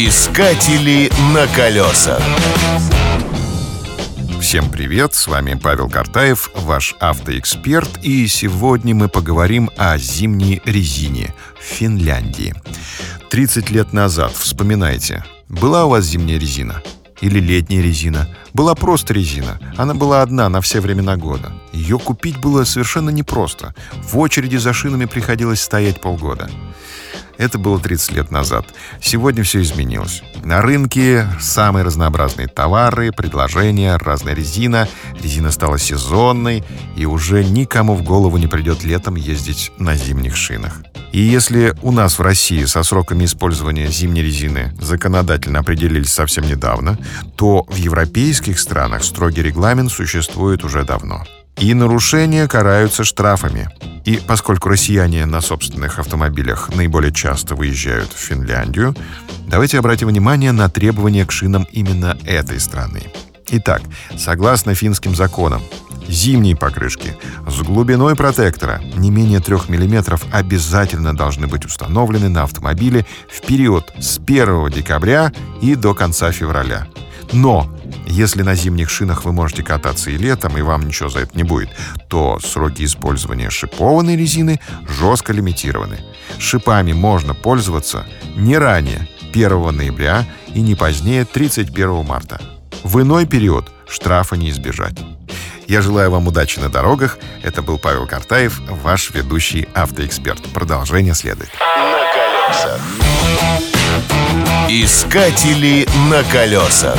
Искатели на колесах. Всем привет, с вами Павел Картаев, ваш автоэксперт, и сегодня мы поговорим о зимней резине в Финляндии. 30 лет назад, вспоминайте, была у вас зимняя резина? Или летняя резина? Была просто резина. Она была одна на все времена года. Ее купить было совершенно непросто. В очереди за шинами приходилось стоять полгода. Это было 30 лет назад. Сегодня все изменилось. На рынке самые разнообразные товары, предложения, разная резина. Резина стала сезонной, и уже никому в голову не придет летом ездить на зимних шинах. И если у нас в России со сроками использования зимней резины законодательно определились совсем недавно, то в европейских странах строгий регламент существует уже давно. И нарушения караются штрафами. И поскольку россияне на собственных автомобилях наиболее часто выезжают в Финляндию, давайте обратим внимание на требования к шинам именно этой страны. Итак, согласно финским законам, зимние покрышки с глубиной протектора не менее 3 мм обязательно должны быть установлены на автомобиле в период с 1 декабря и до конца февраля. Но если на зимних шинах вы можете кататься и летом, и вам ничего за это не будет, то сроки использования шипованной резины жестко лимитированы. Шипами можно пользоваться не ранее 1 ноября и не позднее 31 марта. В иной период штрафа не избежать. Я желаю вам удачи на дорогах. Это был Павел Картаев, ваш ведущий автоэксперт. Продолжение следует. На колесах. Искатели на колесах.